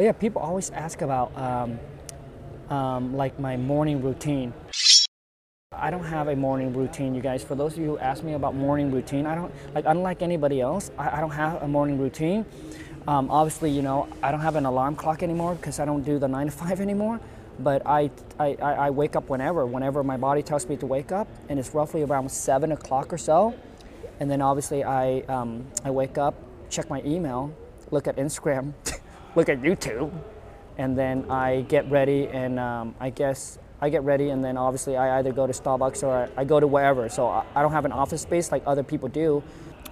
But yeah, people always ask about um, um, like my morning routine. I don't have a morning routine, you guys. For those of you who ask me about morning routine, I don't like unlike anybody else. I, I don't have a morning routine. Um, obviously, you know, I don't have an alarm clock anymore because I don't do the nine to five anymore. But I, I, I wake up whenever, whenever my body tells me to wake up, and it's roughly around seven o'clock or so. And then obviously I, um, I wake up, check my email, look at Instagram, look at YouTube, and then I get ready and um, I guess I get ready and then obviously I either go to Starbucks or I, I go to wherever. So I, I, don't have an office space like other people do,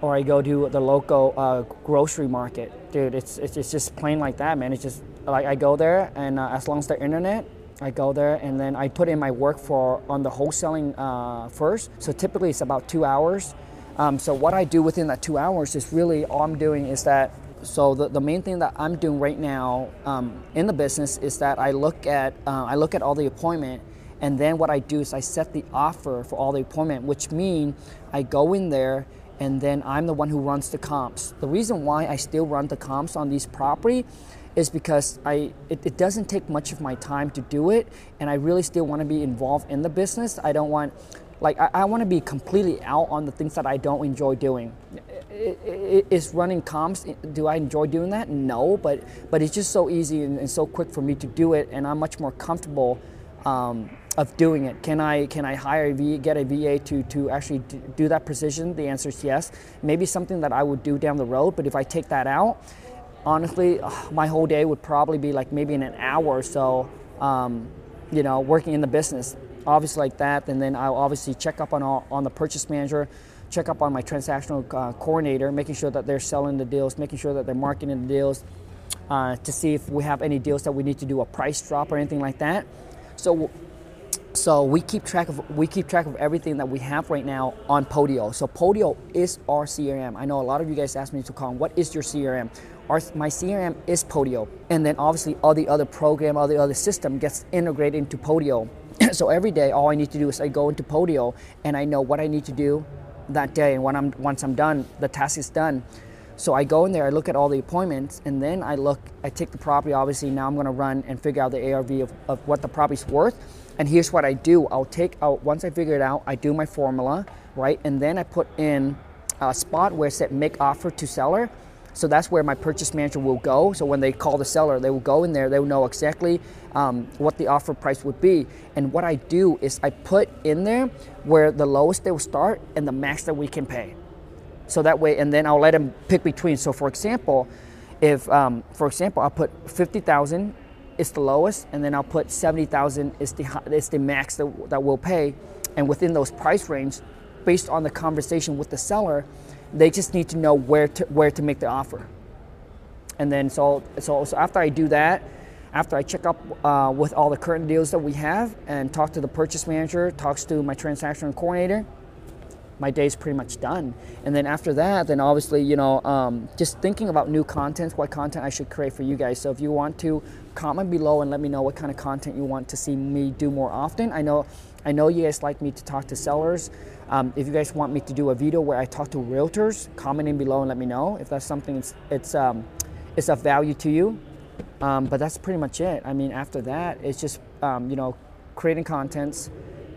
or I go to the local uh, grocery market. Dude, it's, it's, it's just plain like that, man. It's just like I go there and uh, as long as the internet, I go there and then I put in my work for on the wholesaling uh, first. So typically it's about two hours. Um, so what I do within that two hours is really all I'm doing is that so the, the main thing that I'm doing right now um, in the business is that I look at uh, I look at all the appointment and then what I do is I set the offer for all the appointment, which mean I go in there and then I'm the one who runs the comps. The reason why I still run the comps on these property is because I it, it doesn't take much of my time to do it and I really still want to be involved in the business. I don't want like I, I want to be completely out on the things that I don't enjoy doing. Is running comps? Do I enjoy doing that? No, but but it's just so easy and, and so quick for me to do it, and I'm much more comfortable um, of doing it. Can I can I hire a VA, get a VA to to actually do that precision? The answer is yes. Maybe something that I would do down the road, but if I take that out, honestly, my whole day would probably be like maybe in an hour or so. Um, you know, working in the business obviously like that. And then I'll obviously check up on all, on the purchase manager, check up on my transactional uh, coordinator, making sure that they're selling the deals, making sure that they're marketing the deals, uh, to see if we have any deals that we need to do a price drop or anything like that. So, so we keep track of we keep track of everything that we have right now on Podio. So Podio is our CRM. I know a lot of you guys asked me to call. What is your CRM? Our, my CRM is Podio, and then obviously all the other program, all the other system gets integrated into Podio. so every day, all I need to do is I go into Podio and I know what I need to do that day. And when I'm once I'm done, the task is done. So I go in there, I look at all the appointments, and then I look, I take the property. Obviously, now I'm going to run and figure out the ARV of, of what the property's worth. And here's what I do: I'll take out once I figure it out, I do my formula, right, and then I put in a spot where it said make offer to seller so that's where my purchase manager will go. So when they call the seller, they will go in there, they will know exactly um, what the offer price would be. And what I do is I put in there where the lowest they will start and the max that we can pay. So that way, and then I'll let them pick between. So for example, if, um, for example, I'll put 50,000 is the lowest, and then I'll put 70,000 is the, is the max that, that we'll pay. And within those price range, based on the conversation with the seller, they just need to know where to where to make the offer. And then so so, so after I do that, after I check up uh, with all the current deals that we have and talk to the purchase manager, talks to my transaction coordinator, my day's pretty much done. And then after that, then obviously, you know, um, just thinking about new content, what content I should create for you guys. So if you want to comment below and let me know what kind of content you want to see me do more often. I know, I know you guys like me to talk to sellers. Um, if you guys want me to do a video where I talk to realtors, comment in below and let me know if that's something it's it's um, it's of value to you. Um, but that's pretty much it. I mean, after that, it's just um, you know creating contents,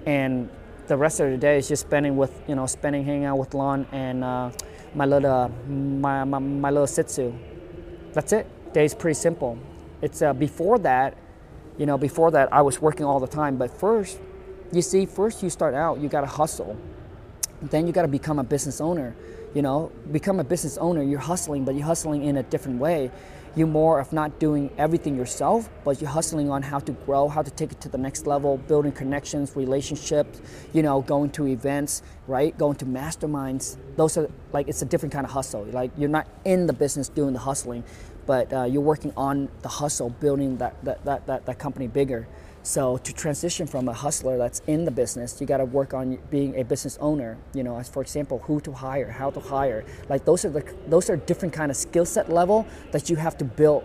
and the rest of the day is just spending with you know spending hanging out with Lon and uh, my little my, my my little Shih That's it. Day's pretty simple. It's uh, before that, you know, before that I was working all the time. But first, you see, first you start out, you got to hustle then you got to become a business owner. You know, become a business owner. You're hustling, but you're hustling in a different way. You're more of not doing everything yourself, but you're hustling on how to grow, how to take it to the next level, building connections, relationships. You know, going to events, right? Going to masterminds. Those are like it's a different kind of hustle. Like you're not in the business doing the hustling, but uh, you're working on the hustle, building that that, that, that, that company bigger. So to transition from a hustler that's in the business, you got to work on being a business owner. You know, as for example, who to hire, how to hire. Like those are the those are different kind of skill set level that you have to build,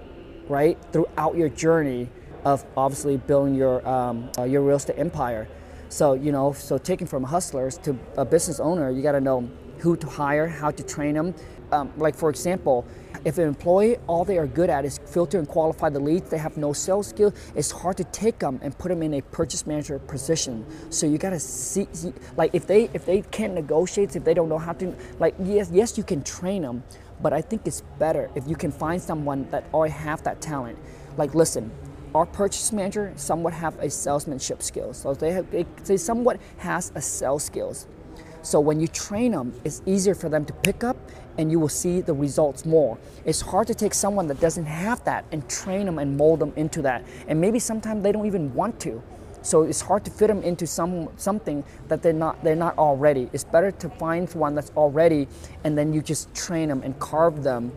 right, throughout your journey of obviously building your um, uh, your real estate empire. So you know, so taking from hustlers to a business owner, you got to know who to hire, how to train them. Um, like for example, if an employee all they are good at is filter and qualify the leads. They have no sales skill. It's hard to take them and put them in a purchase manager position. So you gotta see, see like if they if they can't negotiate, if they don't know how to, like yes yes you can train them, but I think it's better if you can find someone that already have that talent. Like listen, our purchase manager somewhat have a salesmanship skill. So they have they, they somewhat has a sales skills. So when you train them, it's easier for them to pick up and you will see the results more. It's hard to take someone that doesn't have that and train them and mold them into that. And maybe sometimes they don't even want to. So it's hard to fit them into some something that they're not they're not already. It's better to find one that's already and then you just train them and carve them.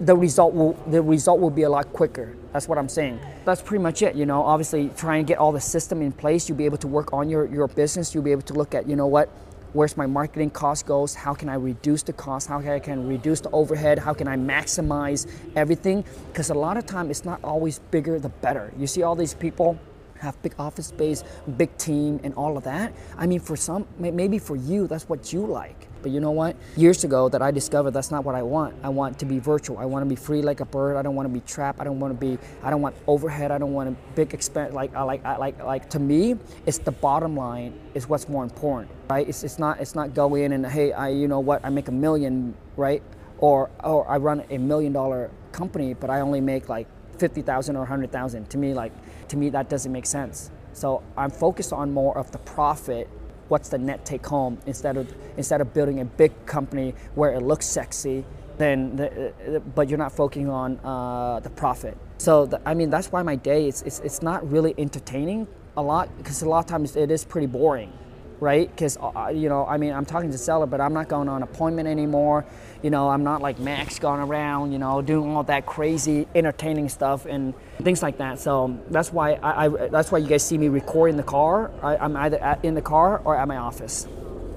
The result will the result will be a lot quicker. That's what I'm saying. That's pretty much it. You know, obviously try and get all the system in place. You'll be able to work on your, your business. You'll be able to look at, you know what, where's my marketing cost goes, how can I reduce the cost, how can I can reduce the overhead, how can I maximize everything? Because a lot of time it's not always bigger the better. You see all these people have big office space, big team, and all of that. I mean, for some, maybe for you, that's what you like. But you know what? Years ago, that I discovered that's not what I want. I want to be virtual. I want to be free like a bird. I don't want to be trapped. I don't want to be. I don't want overhead. I don't want a big expense. Like I like I like like to me, it's the bottom line is what's more important, right? It's it's not it's not go in and hey, I you know what? I make a million, right? Or or I run a million dollar company, but I only make like fifty thousand or hundred thousand. To me, like to me that doesn't make sense. So I'm focused on more of the profit. What's the net take home instead of instead of building a big company where it looks sexy, then the, but you're not focusing on uh, the profit. So the, I mean that's why my day is it's, it's not really entertaining a lot because a lot of times it is pretty boring right? Because uh, uh, you know, I mean, I'm talking to seller, but I'm not going on appointment anymore. You know, I'm not like Max going around, you know, doing all that crazy entertaining stuff and things like that. So that's why I, I that's why you guys see me record in the car. I, I'm either at, in the car or at my office.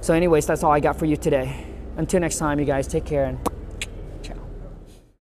So, anyways, that's all I got for you today. Until next time, you guys take care and.